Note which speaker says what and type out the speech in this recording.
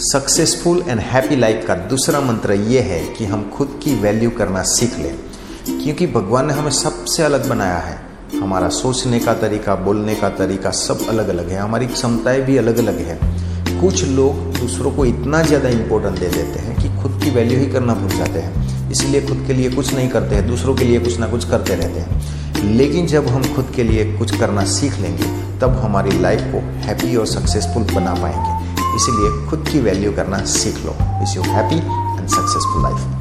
Speaker 1: Successful and happy life का दूसरा मंत्र ये है कि हम खुद की वैल्यू करना सीख लें। क्योंकि भगवान ने हमें सबसे अलग बनाया है। हमारा सोचने का तरीका, बोलने का तरीका सब अलग अलग है। हमारी क्षमताएँ भी अलग अलग है। कुछ लोग दूसरों को इतना ज़्यादा इम्पोर्टेंट दे देते हैं कि खुद की वैल्यू ही करना भूल जाते हैं। इसलिए खुद के लिए कुछ नहीं करते हैं, दूसरों के लिए कुछ ना कुछ करते रहते हैं। लेकिन जब हम खुद के लिए कुछ करना सीख लेंगे, तब हमारी लाइफ को हैप्पी और सक्सेसफुल बना पाएँगे। इसलिए खुद की वैल्यू करना सीख लो. इस you happy and successful life